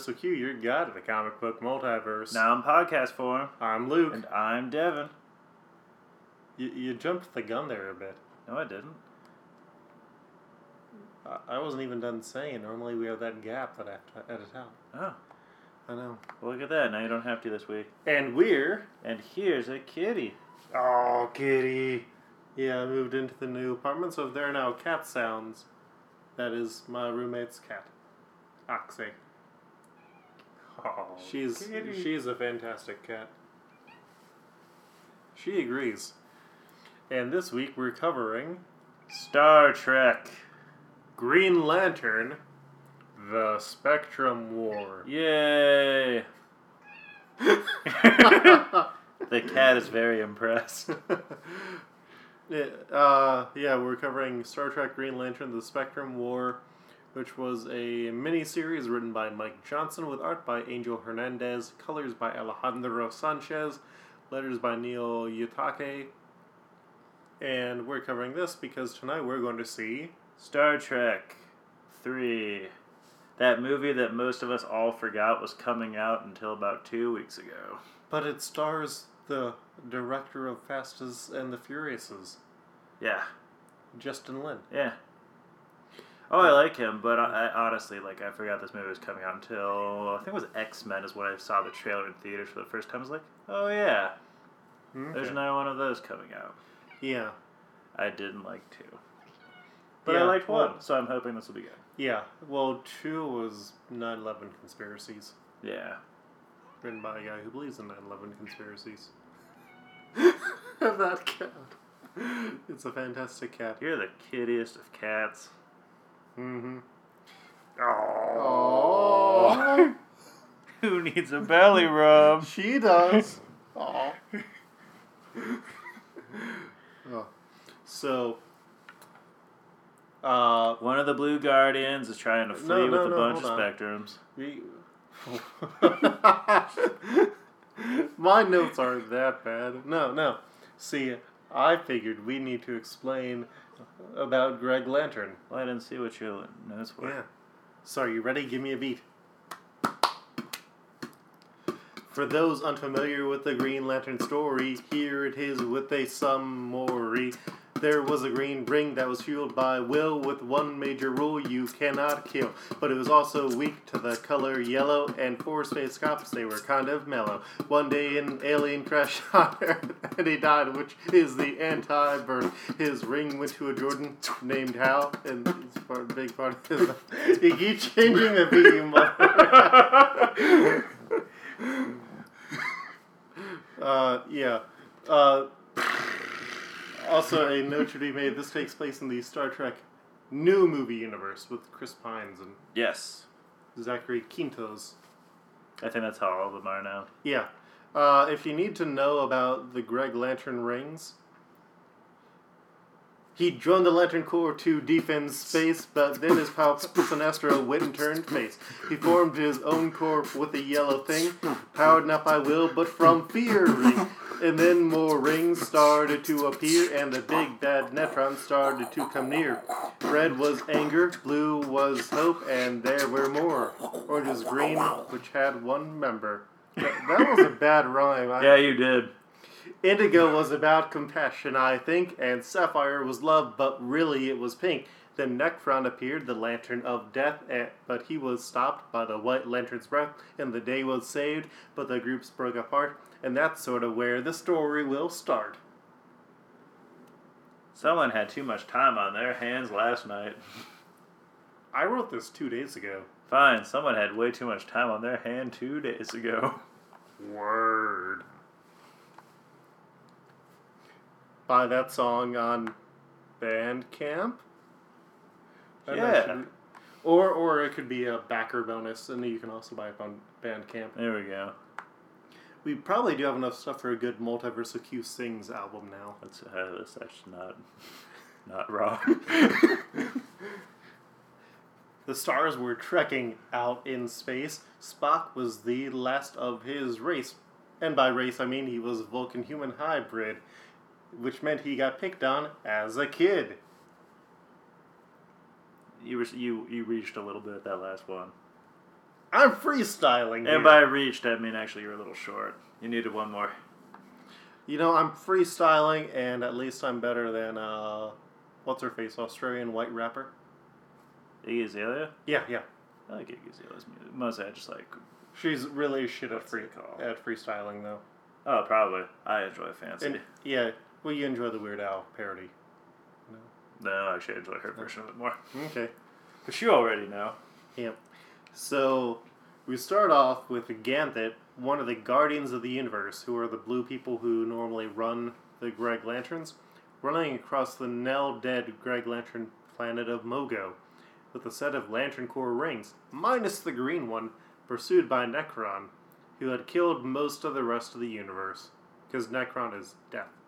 Multiversal Q, your guide to the comic book multiverse. Now I'm podcast form, I'm Luke. and I'm Devin. You, you jumped the gun there a bit. No, I didn't. I, I wasn't even done saying. Normally we have that gap that I have to edit out. Oh, I know. well, look at that. Now you don't have to this week. And we're. And here's a kitty. Oh, kitty. Yeah, I moved into the new apartment, so there are now cat sounds. That is my roommate's cat, Oxy. Oh, She's kitty. she's a fantastic cat. She agrees. And this week we're covering Star Trek. Green Lantern, The Spectrum War. Yay! the cat is very impressed. yeah, uh, yeah, we're covering Star Trek Green Lantern The Spectrum War, which was a mini-series written by Mike Johnson with art by Angel Hernandez, colors by Alejandro Sanchez, letters by Neil Uyetake. And we're covering this because tonight we're going to see Star Trek 3. That movie that most of us all forgot was coming out until about two weeks ago. But it stars the director of Fast and the Furiouses, Yeah, Justin Lin. yeah. Oh, I like him, but I, I honestly, like, I forgot this movie was coming out until I think it was X Men is when I saw the trailer in theaters for the first time. I was like, oh yeah, there's Okay. another one of those coming out. Yeah, I didn't like two, but Yeah, I liked well- one, so I'm hoping this will be good. yeah. Well, two was 9/11 conspiracies, Yeah, written by a guy who believes in 9/11 conspiracies. that cat. It's a fantastic cat. you're the kittiest of cats. Mm-hmm. Oh, who needs a belly rub? She does. Aw. oh. So, uh, One of the Blue Guardians is trying to flee No, with a no, bunch of hold on. spectrums. we. My notes aren't that bad. No, no. See, I figured we need to explain about Greg Lantern. Well, I didn't see what your notes were. Yeah. So, you ready? Give me a beat. For those unfamiliar with the Green Lantern story, here it is with a summary. There was a green ring that was fueled by will with one major rule you cannot kill. But it was also weak to the color yellow, and for space cops they were kind of mellow. One day an alien crashed on Earth and he died, which is the anti birth. His ring went to a Jordan named Hal, and it's a big part of his. life. You keep changing the beat. Uh, yeah. Uh, also, a note should be made. This takes place in the Star Trek new movie universe with Chris Pines and Yes. Zachary Quintos. I think that's how all of them are now. Yeah. Uh, if you need to know about the Greg Lantern rings, he joined the Lantern Corps to defend space, but then his pal Sinestro went and turned face. He formed his own corps with a yellow thing, powered not by will, but from fear. And then more rings started to appear, and the big bad Necron started to come near. Red was anger, blue was hope, and there were more. Orange was green, which had one member. That, that was a bad rhyme. I, Yeah, you did. Indigo was about compassion, I think, and Sapphire was love, but really it was pink. Then Necron appeared, the Lantern of Death, but he was stopped by the White Lantern's breath, and the day was saved, but the groups broke apart, and that's sort of where the story will start. Someone had too much time on their hands last night. I wrote this two days ago. Fine, someone had way too much time on their hand two days ago. Word. Buy that song on Bandcamp. And Yeah. should- Or, or it could be a backer bonus, and you can also buy it on Bandcamp. There we go. We probably do have enough stuff for a good Multiversal Q Sings album now. That's, uh, that's actually not, not wrong. The stars were trekking out in space. Spock was the last of his race. And by race, I mean he was Vulcan human hybrid, which meant he got picked on as a kid. You, were, you, you reached a little bit at that last one. I'm freestyling. here. And by reached, I mean actually you're a little short. You needed one more. You know, I'm freestyling, and at least I'm better than uh, what's her face, Australian white rapper. Iggy Azalea? Yeah, yeah. I like Iggy Azalea's music. Mostly I just like. She's really shit at free at freestyling though. Oh, probably. I enjoy Fancy. And yeah, well, you enjoy the Weird Al parody. No, I actually, I enjoy her version of it more. Okay. But you already know. Yep. So we start off with Ganthet, one of the Guardians of the Universe, who are the blue people who normally run the Greg Lanterns, running across the now dead Greg Lantern planet of Mogo, with a set of Lantern Corps rings, minus the green one, pursued by Necron, who had killed most of the rest of the universe, because Necron is death.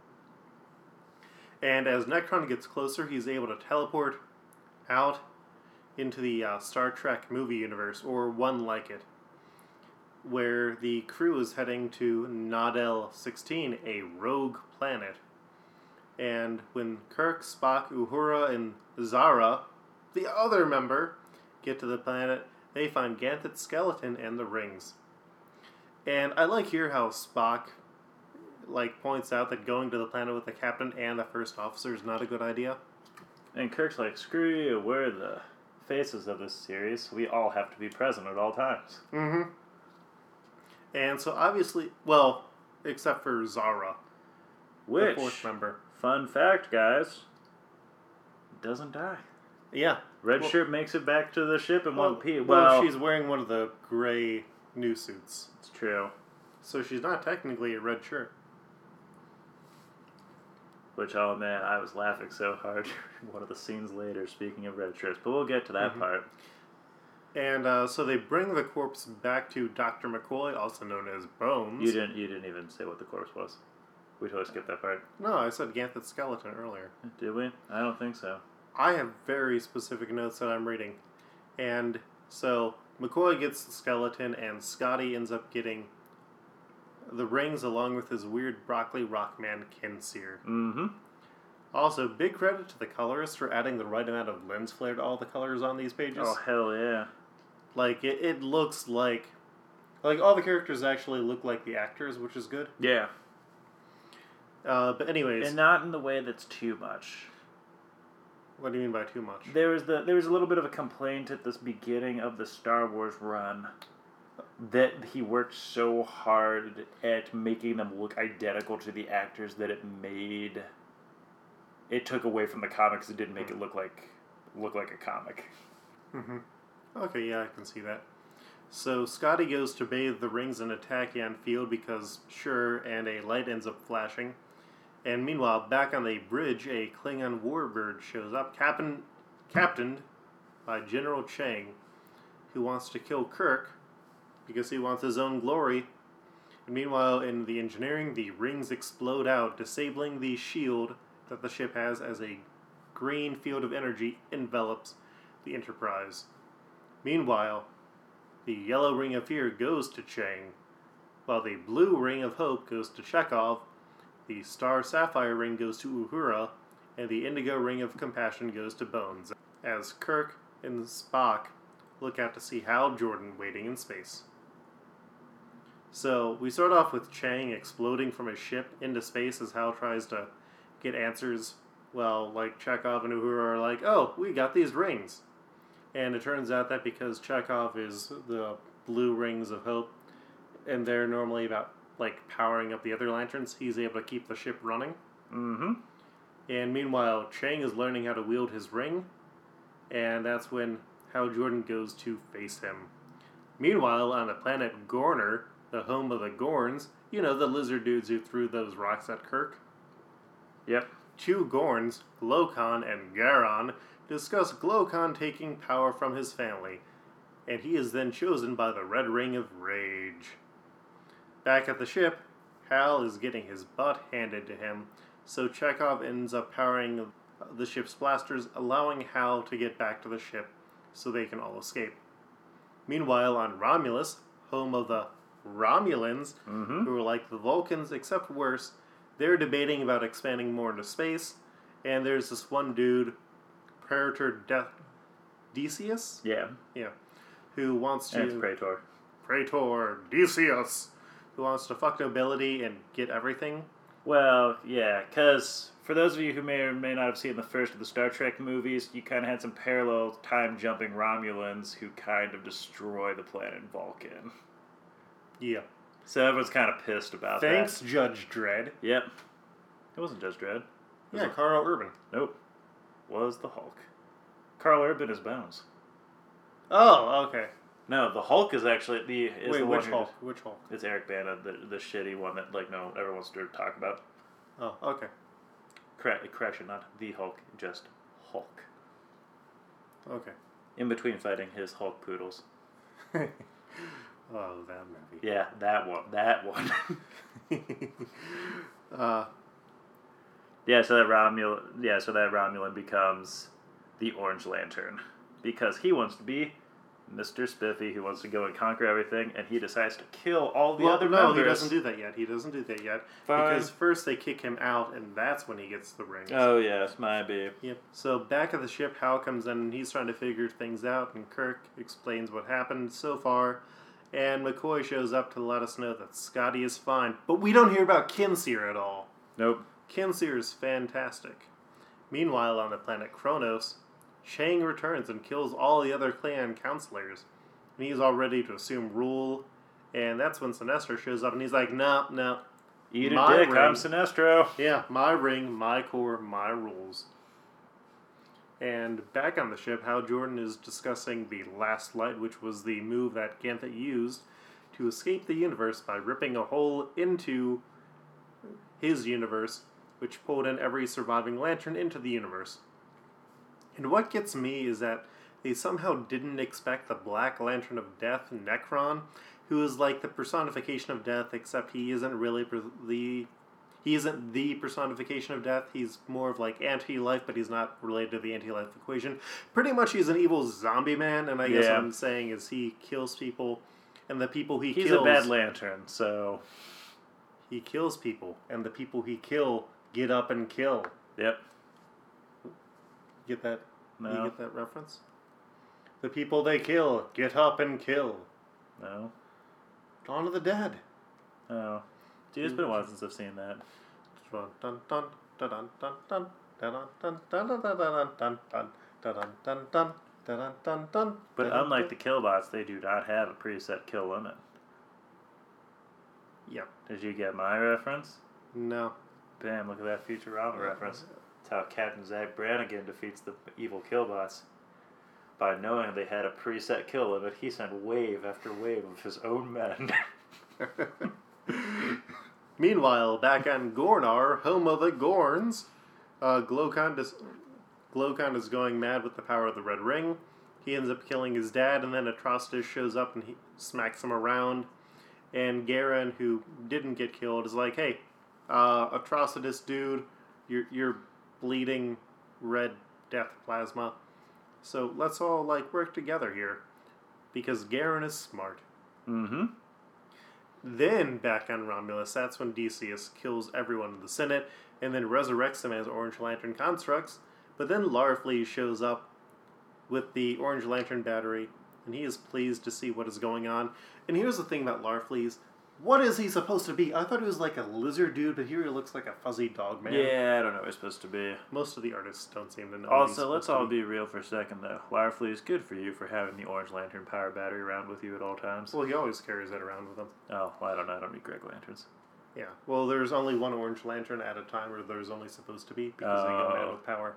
And as Necron gets closer, he's able to teleport out into the uh, Star Trek movie universe, or one like it, where the crew is heading to Nadel 16, a rogue planet. And when Kirk, Spock, Uhura, and Zara, the other member, get to the planet, they find Ganthet's skeleton and the rings. And I like here how Spock like points out that going to the planet with the captain and the first officer is not a good idea. And Kirk's like, screw you, we're the faces of this series. We all have to be present at all times. Mm-hmm. And so obviously, well, except for Zara, Which, the fourth member. fun fact, guys, doesn't die. Yeah. Red Well- shirt makes it back to the ship in Well, one piece. well, Well, she's wearing one of the gray new suits, it's true. so she's not technically a red shirt. Which, oh man, I was laughing so hard one of the scenes later, speaking of red shirts. But we'll get to that Mhm. part. And uh, so they bring the corpse back to Doctor McCoy, also known as Bones. You didn't, you didn't even say what the corpse was. We totally skipped that part. No, I said Ganthet's skeleton earlier. Did we? I don't think so. I have very specific notes that I'm reading. And so McCoy gets the skeleton, and Scotty ends up getting the rings along with his weird broccoli rockman Keenser. Mm-hmm. Also, big credit to the colorist for adding the right amount of lens flare to all the colors on these pages. Oh hell yeah! Like it, it looks like like all the characters actually look like the actors, which is good. Yeah, Uh, but anyways, and not in the way that's too much. what do you mean by too much? There was the there was a little bit of a complaint at this beginning of the Star Wars run that he worked so hard at making them look identical to the actors that it made it took away from the comics. It didn't make it look like look like a comic. hmm Okay, yeah, I can see that. So Scotty goes to bathe the rings in a tachyon field because sure, and a light ends up flashing. And meanwhile, back on the bridge, a Klingon warbird shows up, captain, captained by General Chang, who wants to kill Kirk because he wants his own glory. And meanwhile, in the engineering, the rings explode out, disabling the shield that the ship has as a green field of energy envelops the Enterprise. Meanwhile, the yellow ring of fear goes to Chang, while the blue ring of hope goes to Chekov, the star sapphire ring goes to Uhura, and the indigo ring of compassion goes to Bones, as Kirk and Spock look out to see Hal Jordan waiting in space. So, we start off with Chang exploding from a ship into space as Hal tries to get answers. Well, like Chekov and Uhura are like, oh, we got these rings. And it turns out that because Chekov is the blue rings of hope, and they're normally about like powering up the other lanterns, he's able to keep the ship running. Mm-hmm. And meanwhile, Chang is learning how to wield his ring, and that's when Hal Jordan goes to face him. Meanwhile, on the planet Gorner, the home of the Gorns, you know, the lizard dudes who threw those rocks at Kirk, Yep. two Gorns, Glokon and Garon, discuss Glokon taking power from his family, and he is then chosen by the Red Ring of Rage. Back at the ship, Hal is getting his butt handed to him, so Chekov ends up powering the ship's blasters, allowing Hal to get back to the ship so they can all escape. Meanwhile, on Romulus, home of the Romulans, Mm-hmm. who are like the Vulcans except worse, they're debating about expanding more into space, and there's this one dude, Praetor De- Decius? Yeah. Yeah. who wants And it's to Praetor. Praetor Decius, who wants to fuck nobility and get everything. Well, yeah, because for those of you who may or may not have seen the first of the Star Trek movies, you kind of had some parallel time jumping Romulans who kind of destroy the planet Vulcan. Yeah. So everyone's kind of pissed about that. Thanks, that. Judge Dredd. Yep. It wasn't Judge Dredd. It yeah, Carl Urban. Nope. Was the Hulk. Carl Urban is Bones. Oh, okay. No, the Hulk is actually the is Wait, the which Hulk? Which Hulk? It's Eric Bana, the the shitty one that like no everyone wants to talk about. Oh, okay. Correct, correction, not the Hulk, just Hulk. Okay. In between fighting his Hulk poodles. oh, that movie. Yeah, that one. That one. uh, yeah, so that Romulan. Yeah, so that Romulan becomes the Orange Lantern because he wants to be Mr. Spiffy, who wants to go and conquer everything, and he decides to kill all the well, other no, members. he doesn't do that yet. He doesn't do that yet Fine. because first they kick him out, and that's when he gets the ring. Oh yes, might be. Yep. So back at the ship, Hal comes in and he's trying to figure things out, and Kirk explains what happened so far. And McCoy shows up to let us know that Scotty is fine, but we don't hear about Keenser at all. Nope. Keenser is fantastic. Meanwhile, on the planet Kronos, Chang returns and kills all the other clan counselors, and he's all ready to assume rule. And that's when Sinestro shows up, and he's like, "No, no, Eat a dick. ring. I'm Sinestro. yeah, my ring, my corps, my rules. And back on the ship, Hal Jordan is discussing the Last Light, which was the move that Ganthet used to escape the universe by ripping a hole into his universe, which pulled in every surviving lantern into the universe. And what gets me is that they somehow didn't expect the Black Lantern of Death, Necron, who is like the personification of death, except he isn't really the he isn't the personification of death. He's more of like anti-life, but he's not related to the anti-life equation. Pretty much, he's an evil zombie man, and I guess Yeah. what I'm saying is he kills people, and the people he He's kills He's a bad lantern, so he kills people, and the people he kill get up and kill. yep. Get that? You No. get that reference? The people they kill get up and kill. No. Dawn of the Dead. Oh. Dude, it's been a while since I've seen that. But unlike the killbots, they do not have a preset kill limit. Yep. Did you get my reference? No. Bam, look at that Futurama reference. That's how Captain Zapp Brannigan defeats the evil killbots. By knowing they had a preset kill limit, he sent wave after wave of his own men. Meanwhile, back on Gornar, home of the Gorns, uh, is, Glowcon is going mad with the power of the Red Ring. He ends up killing his dad, and then Atrocitus shows up and he smacks him around. And Garen, who didn't get killed, is like, "Hey, uh, Atrocitus, dude, you're you're bleeding red death plasma. So let's all like work together here, because Garen is smart." mm-hmm. Then back on Romulus, that's when Decius kills everyone in the Senate and then resurrects them as Orange Lantern constructs. But then Larfleeze shows up with the Orange Lantern battery, and he is pleased to see what is going on. And here's the thing about Larfleeze. What is he supposed to be? I thought he was like a lizard dude, but here he looks like a fuzzy dog man. Yeah, I don't know what it's supposed to be. Most of the artists don't seem to know. he's Also, let's all be real for a second, though. is good for you for having the Orange Lantern power battery around with you at all times. Well, he always carries it around with him. Oh, well, I don't know. I don't need Greg Lanterns. Yeah. Well, there's only one orange lantern at a time, or there's only supposed to be because they go mad Oh. with power.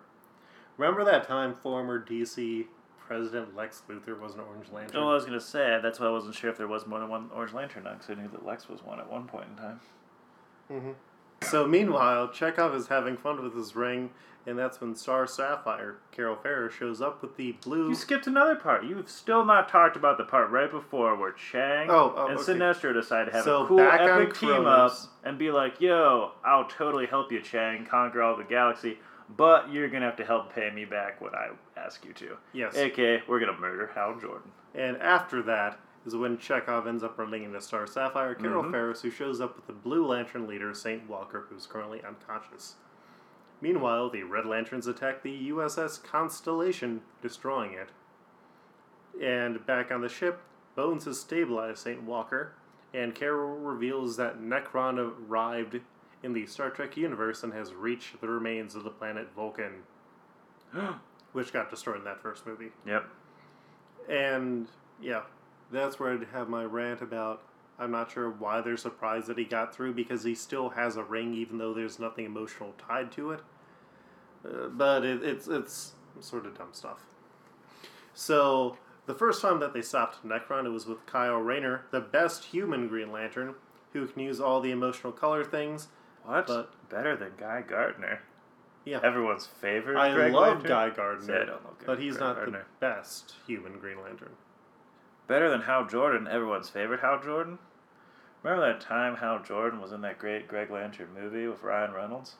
Remember that time former DC President Lex Luthor was an orange lantern? Oh, I was gonna say that's why I wasn't sure if there was more than one Orange Lantern now, because I knew that Lex was one at one point in time. hmm So meanwhile, Chekov is having fun with his ring, and that's when Star Sapphire, Carol Ferris, shows up with the blue. You skipped another part. You've still not talked about the part right before where Chang Oh, oh, and okay. Sinestro decide to have So a cool epic team up and be like, "Yo, I'll totally help you, Chang, conquer all the galaxy, but you're gonna have to help pay me back what I ask you to." Yes. AKA, we're gonna murder Hal Jordan. And after that is when Chekov ends up running into Star Sapphire, Carol Mhm. Ferris, who shows up with the Blue Lantern leader, St. Walker, who's currently unconscious. Meanwhile, the Red Lanterns attack the USS Constellation, destroying it. And back on the ship, Bones has stabilized St. Walker, and Carol reveals that Necron arrived in the Star Trek universe and has reached the remains of the planet Vulcan, which got destroyed in that first movie. yep. And yeah, that's where I'd have my rant about. I'm not sure why they're surprised that he got through because he still has a ring, even though there's nothing emotional tied to it. Uh, but it, it's it's sort of dumb stuff. So the first time that they stopped Necron, it was with Kyle Rayner, the best human Green Lantern, who can use all the emotional color things. What? But- Better than Guy Gardner. Yeah, Everyone's favorite. I Greg love Lantern? Guy See, I Gardner, don't love Guy but he's Greg not Gardner. the best human Green Lantern. Better than Hal Jordan, everyone's favorite Hal Jordan. Remember that time Hal Jordan was in that great Greg Lantern movie with Ryan Reynolds?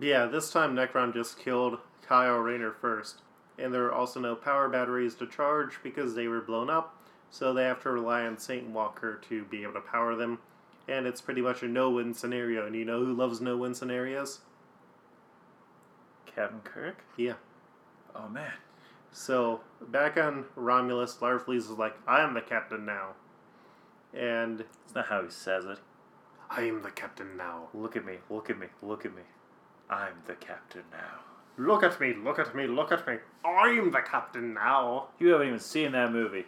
Yeah, this time Necron just killed Kyle Rayner first. And there are also no power batteries to charge because they were blown up, so they have to rely on Saint Walker to be able to power them. And it's pretty much a no win scenario. And you know who loves no win scenarios? Captain Kirk? Yeah. Oh man. So back on Romulus, Larfleeze is like, I am the captain now. And it's not how he says it. I am the captain now. Look at me, look at me, look at me. I'm the captain now. Look at me, look at me, look at me. I'm the captain now. You haven't even seen that movie.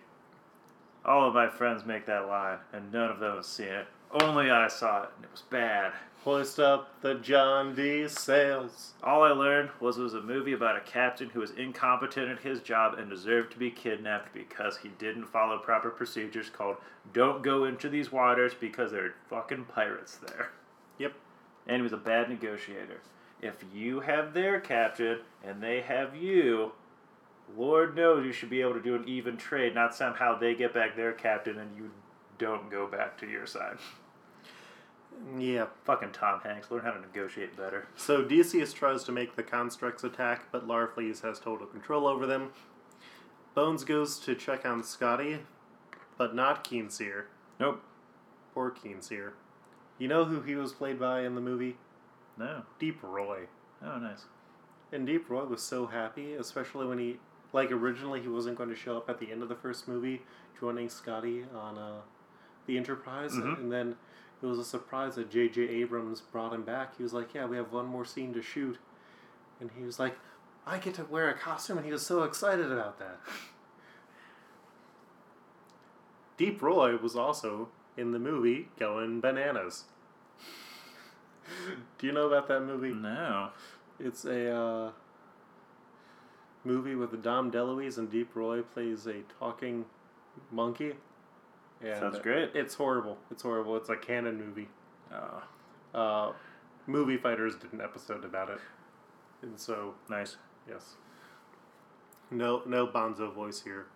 All of my friends make that line, and none of them have seen it. Only I saw it, and it was bad. Hoist up the John B. sails. All I learned was it was a movie about a captain who was incompetent at his job and deserved to be kidnapped because he didn't follow proper procedures called don't go into these waters because there are fucking pirates there. Yep. And he was a bad negotiator. If you have their captain and they have you, Lord knows you should be able to do an even trade, not somehow they get back their captain and you don't go back to your side. Yeah. Fucking Tom Hanks, learn how to negotiate better. So Decius tries to make the constructs attack, but Larfleeze has total control over them. Bones goes to check on Scotty, but not Keenser. Nope. Poor Keenser. You know who he was played by in the movie? No. Deep Roy. Oh, nice. And Deep Roy was so happy, especially when he, like, originally he wasn't going to show up at the end of the first movie, joining Scotty on uh, the Enterprise, Mhm. and then it was a surprise that J.J. Abrams brought him back. He was like, "Yeah, we have one more scene to shoot," and he was like, "I get to wear a costume," and he was so excited about that. Deep Roy was also in the movie Going Bananas. Do you know about that movie? No. It's a uh, movie with Dom DeLuise and Deep Roy plays a talking monkey. And Sounds great. It's horrible. It's horrible. It's a canon movie. Oh, Uh, movie Fighters did an episode about it, and so nice. yes, no no Bonzo voice here.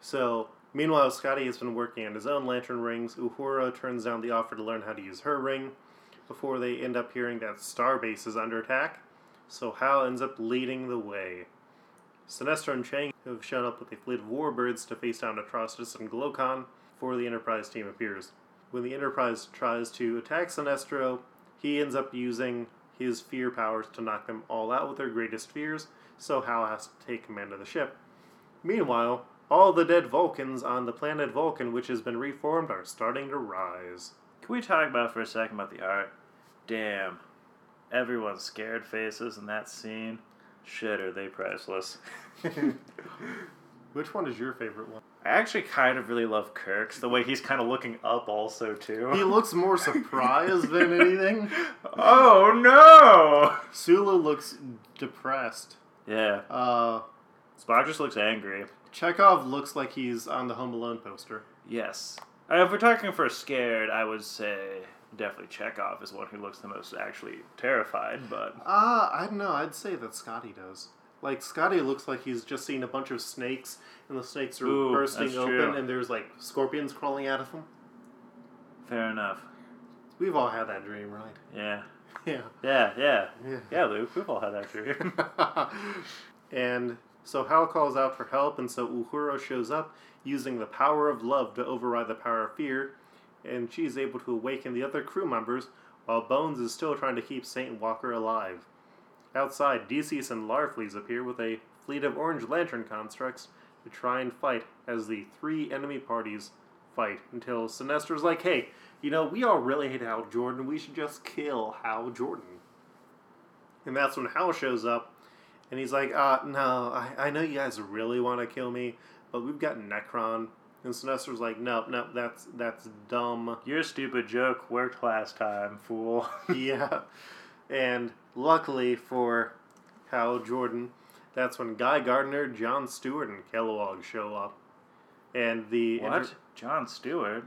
So meanwhile, Scotty has been working on his own lantern rings. Uhura turns down the offer to learn how to use her ring before they end up hearing that Starbase is under attack. So Hal ends up leading the way. Sinestro and Chang have shown up with a fleet of warbirds to face down Atrocitus and Glowcon before the Enterprise team appears. When the Enterprise tries to attack Sinestro, he ends up using his fear powers to knock them all out with their greatest fears, so Hal has to take command of the ship. Meanwhile, all the dead Vulcans on the planet Vulcan, which has been reformed, are starting to rise. Can we talk about for a second about the art? Damn. Everyone's scared faces in that scene. Shit, are they priceless. Which one is your favorite one? I actually kind of really love Kirk's, the way he's kind of looking up also, too. He looks more surprised than anything. oh, no! Sulu looks depressed. Yeah. Uh, Spock just looks angry. Chekov looks like he's on the Home Alone poster. Yes. Uh, if we're talking for scared, I would say definitely Chekov is one who looks the most actually terrified, but Uh, I don't know. I'd say that Scotty does. Like, Scotty looks like he's just seen a bunch of snakes, and the snakes are Ooh, bursting open, true. and there's, like, scorpions crawling out of them. fair enough. We've all had that dream, right? Yeah. Yeah. Yeah, yeah. Yeah. Yeah, Luke, we've all had that dream. and so Hal calls out for help, and so Uhura shows up using the power of love to override the power of fear, and she's able to awaken the other crew members while Bones is still trying to keep Saint Walker alive. Outside, Decius and Larfleeze appear with a fleet of orange lantern constructs to try and fight as the three enemy parties fight until Sinestro's like, hey, you know, we all really hate Hal Jordan. We should just kill Hal Jordan. And that's when Hal shows up, and he's like, uh, no, I, I know you guys really want to kill me, but we've got Necron. And Sinestro's like, no, no, that's that's dumb. Your stupid joke worked last time, fool. yeah. And luckily for Hal Jordan, that's when Guy Gardner, John Stewart, and Kilowog show up. And the what? inter- John Stewart,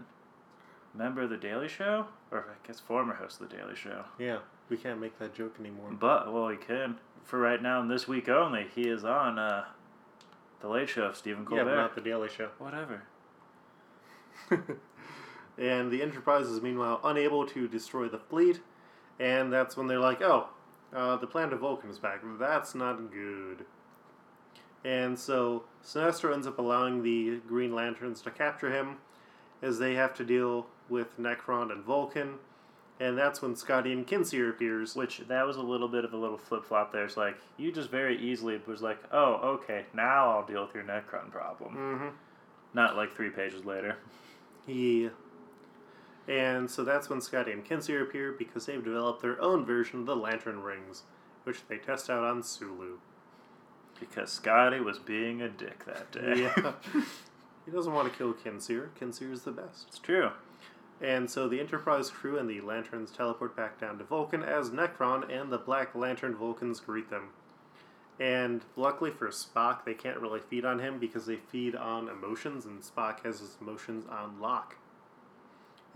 member of the Daily Show, or I guess former host of the Daily Show. yeah, we can't make that joke anymore. But well, he can for right now and this week only. He is on uh, the Late Show of Stephen yeah, Colbert. but not the Daily Show. Whatever. and the Enterprise is meanwhile unable to destroy the fleet, and that's when they're like, "Oh, uh, the planet of Vulcan is back. That's not good." And so Sinestro ends up allowing the Green Lanterns to capture him, as they have to deal with Necron and Vulcan, and that's when Scotty and Keenser appears. Which that was a little bit of a little flip flop. There, it's like you just very easily was like, oh, okay, now I'll deal with your Necron problem. Mm-hmm. Not like three pages later. He. And so that's when Scotty and Keenser appear because they've developed their own version of the Lantern Rings, which they test out on Sulu. Because Scotty was being a dick that day. Yeah. he doesn't want to kill Keenser. Keenser is the best. it's true. And so the Enterprise crew and the Lanterns teleport back down to Vulcan as Necron and the Black Lantern Vulcans greet them. And luckily for Spock, they can't really feed on him because they feed on emotions, and Spock has his emotions on lock.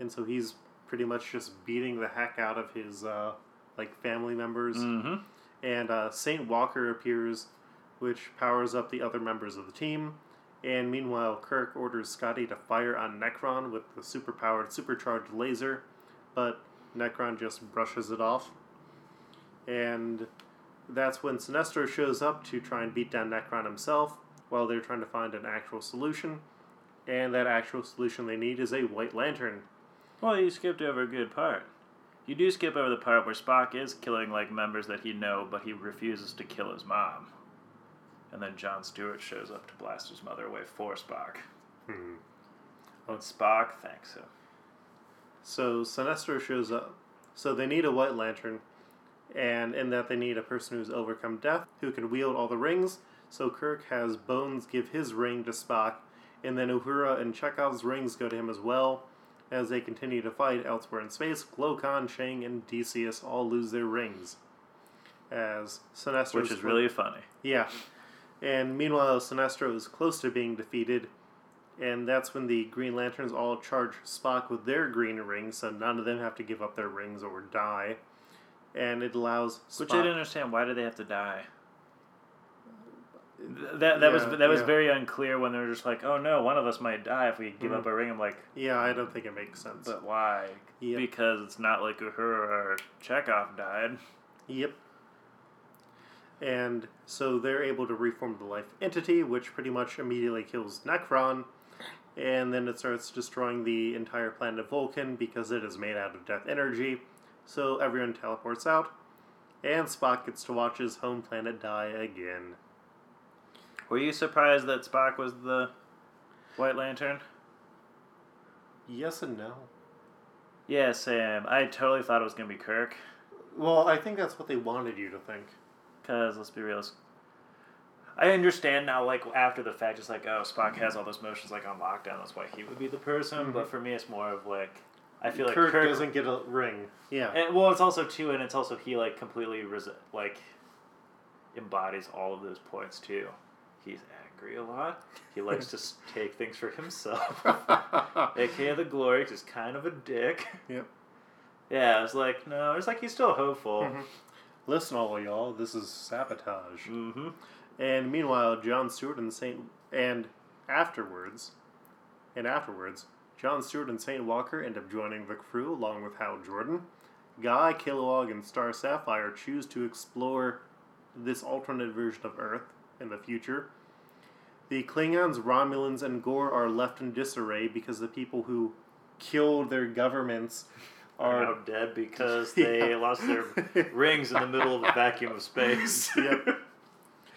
And so he's pretty much just beating the heck out of his uh, like family members. Mm-hmm. And uh, Saint Walker appears, which powers up the other members of the team. And meanwhile, Kirk orders Scotty to fire on Necron with the superpowered, supercharged laser, but Necron just brushes it off. And that's when Sinestro shows up to try and beat down Necron himself, while they're trying to find an actual solution. And that actual solution they need is a White Lantern. Well, you skipped over a good part. You do skip over the part where Spock is killing like members that he know, but he refuses to kill his mom. And then John Stewart shows up to blast his mother away for Spock. Hmm. And Spock thanks him. So Sinestro shows up. So they need a White Lantern, and in that they need a person who's overcome death, who can wield all the rings. So Kirk has Bones give his ring to Spock, and then Uhura and Chekov's rings go to him as well. As they continue to fight elsewhere in space, Glokon, Chang, and Decius all lose their rings. As Sinestro, Which is really funny. yeah. And meanwhile, Sinestro is close to being defeated, and that's when the Green Lanterns all charge Spock with their green rings, so none of them have to give up their rings or die. And it allows Spock. Which I didn't understand. Why do they have to die? Th- That that was that was yeah. very unclear when they were just like, oh no, one of us might die if we give Mhm. up a ring. I'm like, Yeah, I don't think it makes sense. but why? Yep. Because it's not like Uhura or Chekov died. Yep. And so they're able to reform the life entity, which pretty much immediately kills Necron. And then it starts destroying the entire planet of Vulcan because it is made out of death energy. So everyone teleports out, and Spock gets to watch his home planet die again. Were you surprised that Spock was the White Lantern? Yes and no. Yeah, Sam. I totally thought it was gonna be Kirk. Well, I think that's what they wanted you to think. Cause let's be real. I understand now, like after the fact, it's like, oh, Spock has all those motions like on lockdown. That's why he would be the person. Mm-hmm. But for me, it's more of like, I feel like Kirk, Kirk, doesn't get a ring. Yeah. And well, it's also too, and it's also he like completely res- like embodies all of those points too. He's angry a lot. He likes to take things for himself. AKA the glory, just kind of a dick. Yep. Yeah, I was like no, it's like he's still hopeful. Mhm. Listen, all y'all, this is sabotage. Mm-hmm. And meanwhile, John Stewart and Saint and afterwards, and afterwards, John Stewart and Saint Walker end up joining the crew along with Hal Jordan. Guy, Kilowog, and Star Sapphire choose to explore this alternate version of Earth in the future. The Klingons, Romulans, and Gore are left in disarray because the people who killed their governments Are are now dead because they Yeah. lost their rings in the middle of a vacuum of space. Yep.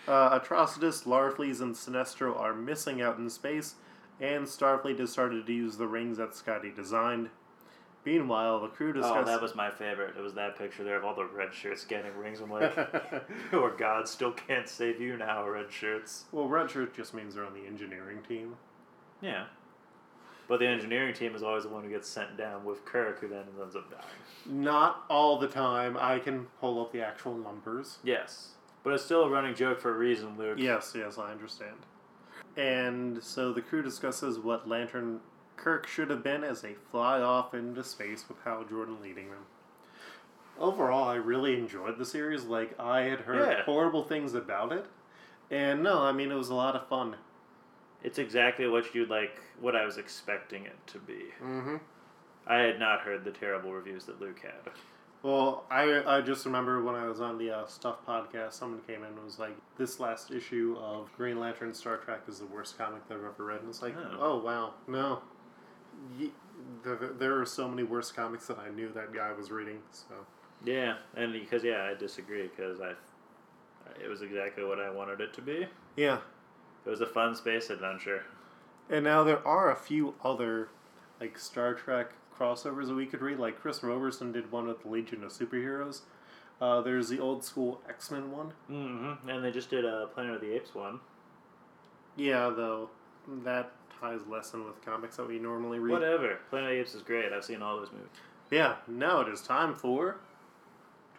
Uh, Atrocitus, Larfleeze, and Sinestro are missing out in space, and Starfleet has started to use the rings that Scotty designed. Meanwhile, the crew discusses. Oh, that was my favorite. It was that picture there of all the red shirts getting rings. I'm like, your oh, God still can't save you now, red shirts. well, red shirt just means they're on the engineering team. Yeah. But the engineering team is always the one who gets sent down with Kirk, who then ends up dying. Not all the time. I can pull up the actual numbers. Yes. But it's still a running joke for a reason, Luke. Yes, yes, I understand. And so the crew discusses what Lantern Kirk should have been as they fly off into space with Hal Jordan leading them. Overall, I really enjoyed the series. Like, I had heard Yeah. horrible things about it. And no, I mean, it was a lot of fun. It's exactly what you like, what I was expecting it to be. Mm-hmm. I had not heard the terrible reviews that Luke had. Well, I, I just remember when I was on the uh, Stuff podcast, someone came in and was like, "This last issue of Green Lantern Star Trek is the worst comic that I've ever read." And it's like, Oh. "Oh wow, no." There, there are so many worse comics that I knew that guy was reading. So Yeah, and because yeah, I disagree because I, it was exactly what I wanted it to be. yeah, It was a fun space adventure. and now there are a few other like Star Trek crossovers that we could read. Like Chris Roberson did one with the Legion of Superheroes. Uh, there's the old school X Men one. Mm-hmm. And they just did a Planet of the Apes one. Yeah, though that ties less in with comics that we normally read. Whatever. Planet of the Apes is great. I've seen all those movies. Yeah, now it is time for.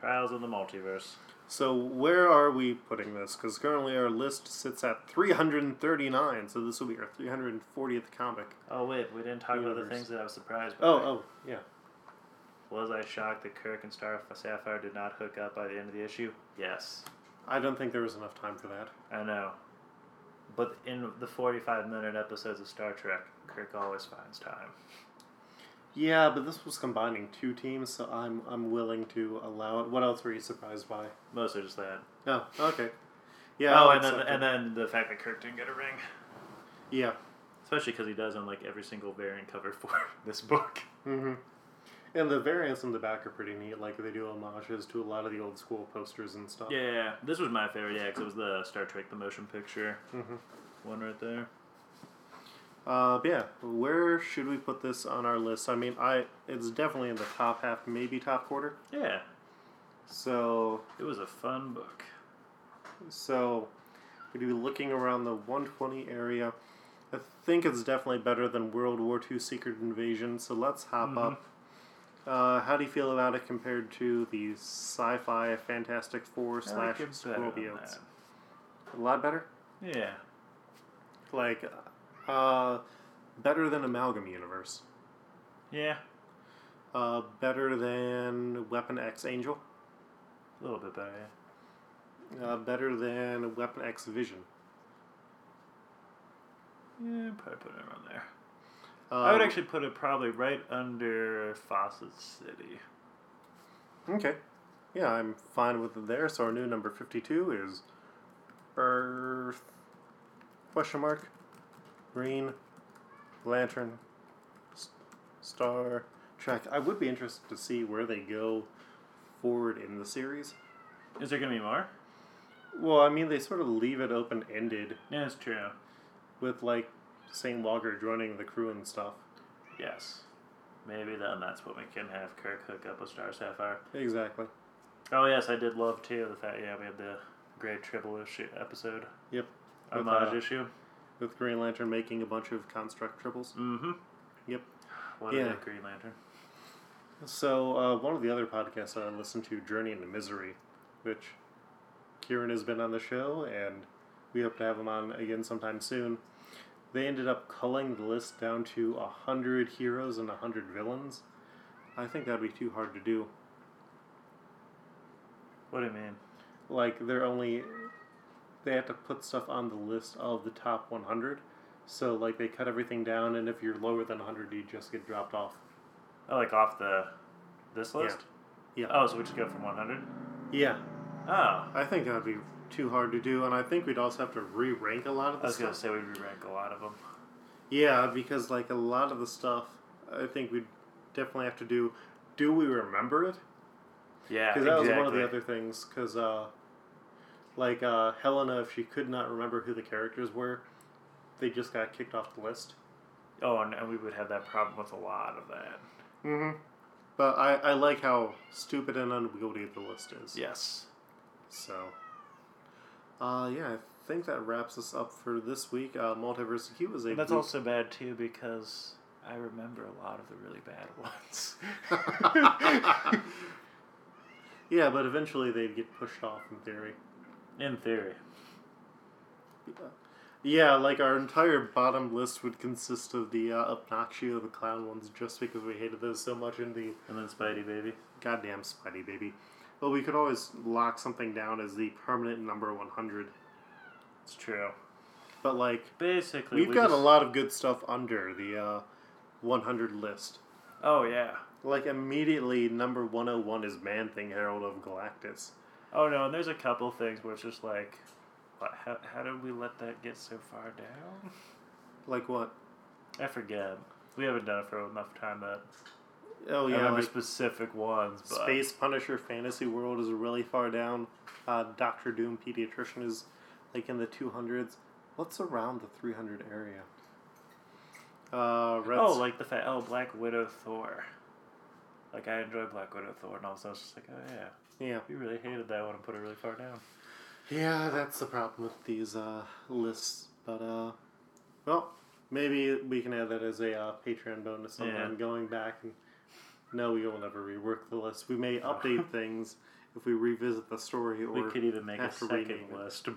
Trials of the Multiverse. So, where are we putting this? Because currently our list sits at 339, so this will be our 340th comic. Oh wait, we didn't talk about the things that I was surprised by. Oh, oh, yeah. Was I shocked that Kirk and Star Sapphire did not hook up by the end of the issue? Yes. I don't think there was enough time for that. I know. But in the 45 minute episodes of Star Trek, Kirk always finds time. Yeah, but this was combining two teams, so I'm I'm willing to allow it. What else were you surprised by? Mostly just that. Oh, okay. Yeah. oh, and then, and then the fact that Kirk didn't get a ring. yeah. Especially because he does on like every single variant cover for this book. Mm-hmm. And the variants in the back are pretty neat. Like they do homages to a lot of the old school posters and stuff. Yeah, this was my favorite, yeah, because it was the Star Trek the motion picture Mm-hmm. one right there. Uh, but yeah, where should we put this on our list? I mean, I it's definitely in the top half, maybe top quarter. Yeah, So, it was a fun book. so we'd be looking around the 120 area. I think it's definitely better than World War II Secret Invasion. So let's hop Mhm. up. Uh, how do you feel about it compared to the sci-fi Fantastic Four slash like it better than Scorpios? A lot better. Yeah. Like, uh, better than Amalgam Universe. Yeah, Uh, better than Weapon X Angel. a little bit better, yeah. Uh, better than Weapon X Vision. Yeah, probably put it around there. Um, I would actually put it probably right under Fawcett City. Okay. Yeah, I'm fine with it there. So our new number 52 is Earth question mark Green Lantern S- Star Trek. I would be interested to see where they go forward in the series. Is there gonna be more? Well, I mean, they sort of leave it open ended Yeah, it's true. with like St. Walker joining the crew and stuff. Yes. Maybe then that's what we can have Kirk hook up with Star Sapphire. Exactly. Oh yes, I did love too the fact yeah we had the great triple issue episode Yep. With, homage uh, issue. With Green Lantern making a bunch of construct triples. Mm-hmm. Yep. What Yeah. Green Lantern. So, uh, one of the other podcasts I listened to, Journey into Misery, which Kieran has been on the show, and we hope to have him on again sometime soon. They ended up culling the list down to a hundred heroes and a hundred villains. I think that'd be too hard to do. What do you mean? Like they're only they have to put stuff on the list of the top 100. So like they cut everything down, and if you're lower than 100, you just get dropped off. Oh, like off the this Yeah. list? Yeah. Oh, so we just go from 100? Yeah, Oh. I think that'd be too hard to do, and I think we'd also have to re-rank a lot of I the was gonna say we'd re-rank a lot of them. Yeah, because like a lot of the stuff, I think we'd definitely have to do. Do we remember it? Yeah, Because that exactly. was one of the other things. Because uh, Like uh, Helena, if she could not remember who the characters were, they just got kicked off the list. Oh, and, and we would have that problem with a lot of that. Mm-hmm. But I, I like how stupid and unwieldy the list is. Yes. So, uh, yeah, I think that wraps us up for this week. Uh, Multiverse Q was a. That's week- also bad too because I remember a lot of the really bad ones. yeah, but eventually they'd get pushed off in theory. In theory. Yeah, like our entire bottom list would consist of the uh, Obnoxio the Clown ones just because we hated those so much in the And then Spidey Baby. goddamn Spidey baby. But we could always lock something down as the permanent number 100. It's true. But, like, Basically, we've we got a lot of good stuff under the uh, 100 list. Oh yeah. Like, immediately, number 101 is Man Thing Herald of Galactus. Oh no, and there's a couple things where it's just like, what, how how did we let that get so far down? Like, what? I forget. We haven't done it for enough time that Oh, I yeah, remember like specific ones. But Space Punisher Fantasy World is really far down. Uh, Doctor Doom Pediatrician is, like, in the 200s. What's around the 300 area? Uh, Oh, like the fact. Oh, Black Widow Thor. Like I enjoy Black Widow Thor, and also I was just like, oh yeah, Yeah. we really hated that one and put it really far down. Yeah, that's the problem with these uh, lists. But, uh, well, maybe we can add that as a uh, Patreon bonus sometime Yeah. going back. And, no, we will never rework the list. We may update things if we revisit the story or. we could even make a second list.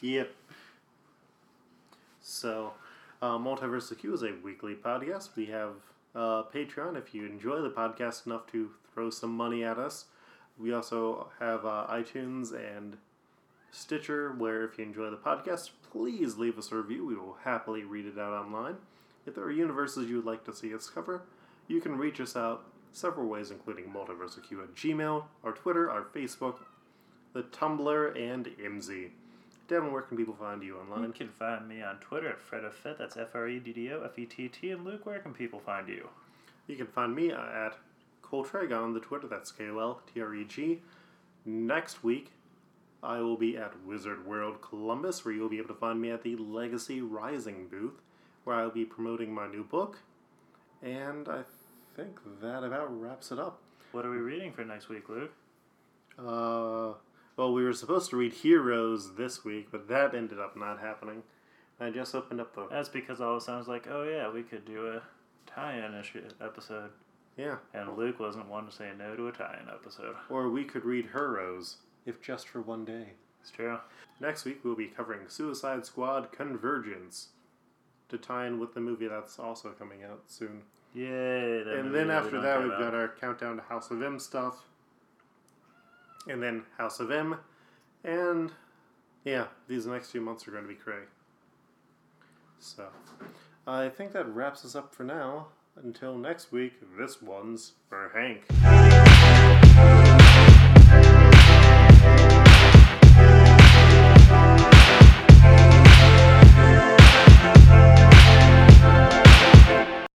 Yep. So, uh, Multiverse Q is a weekly podcast. We have uh, Patreon if you enjoy the podcast enough to throw some money at us. We also have uh, iTunes and Stitcher, where if you enjoy the podcast, please leave us a review. We will happily read it out online. If there are universes you would like to see us cover, you can reach us out several ways, including multiverseq at Gmail, our Twitter, our Facebook, the Tumblr, and IMZ. Devin, where can people find you online? you can find me on Twitter at FreddoFett. That's F R E D D O F E T T. And Luke, where can people find you? You can find me uh, at Koltreg on the Twitter. That's K O L T R E G. Next week, I will be at Wizard World Columbus, where you'll be able to find me at the Legacy Rising booth, where I'll be promoting my new book. And I think that about wraps it up. What are we reading for next week, Luke? Uh, well, we were supposed to read Heroes this week, but that ended up not happening. I just opened up the. That's because all it sounds like, oh yeah, we could do a tie-in issue episode. Yeah. And Luke wasn't one to say no to a tie-in episode. Or we could read Heroes, if just for one day. It's true. Next week, we'll be covering Suicide Squad Convergence to tie in with the movie that's also coming out soon. Yay! and then after that, we've got our countdown to House of M stuff, and then House of M, and yeah, these next few months are going to be cray. So, I think that wraps us up for now. Until next week, this one's for Hank.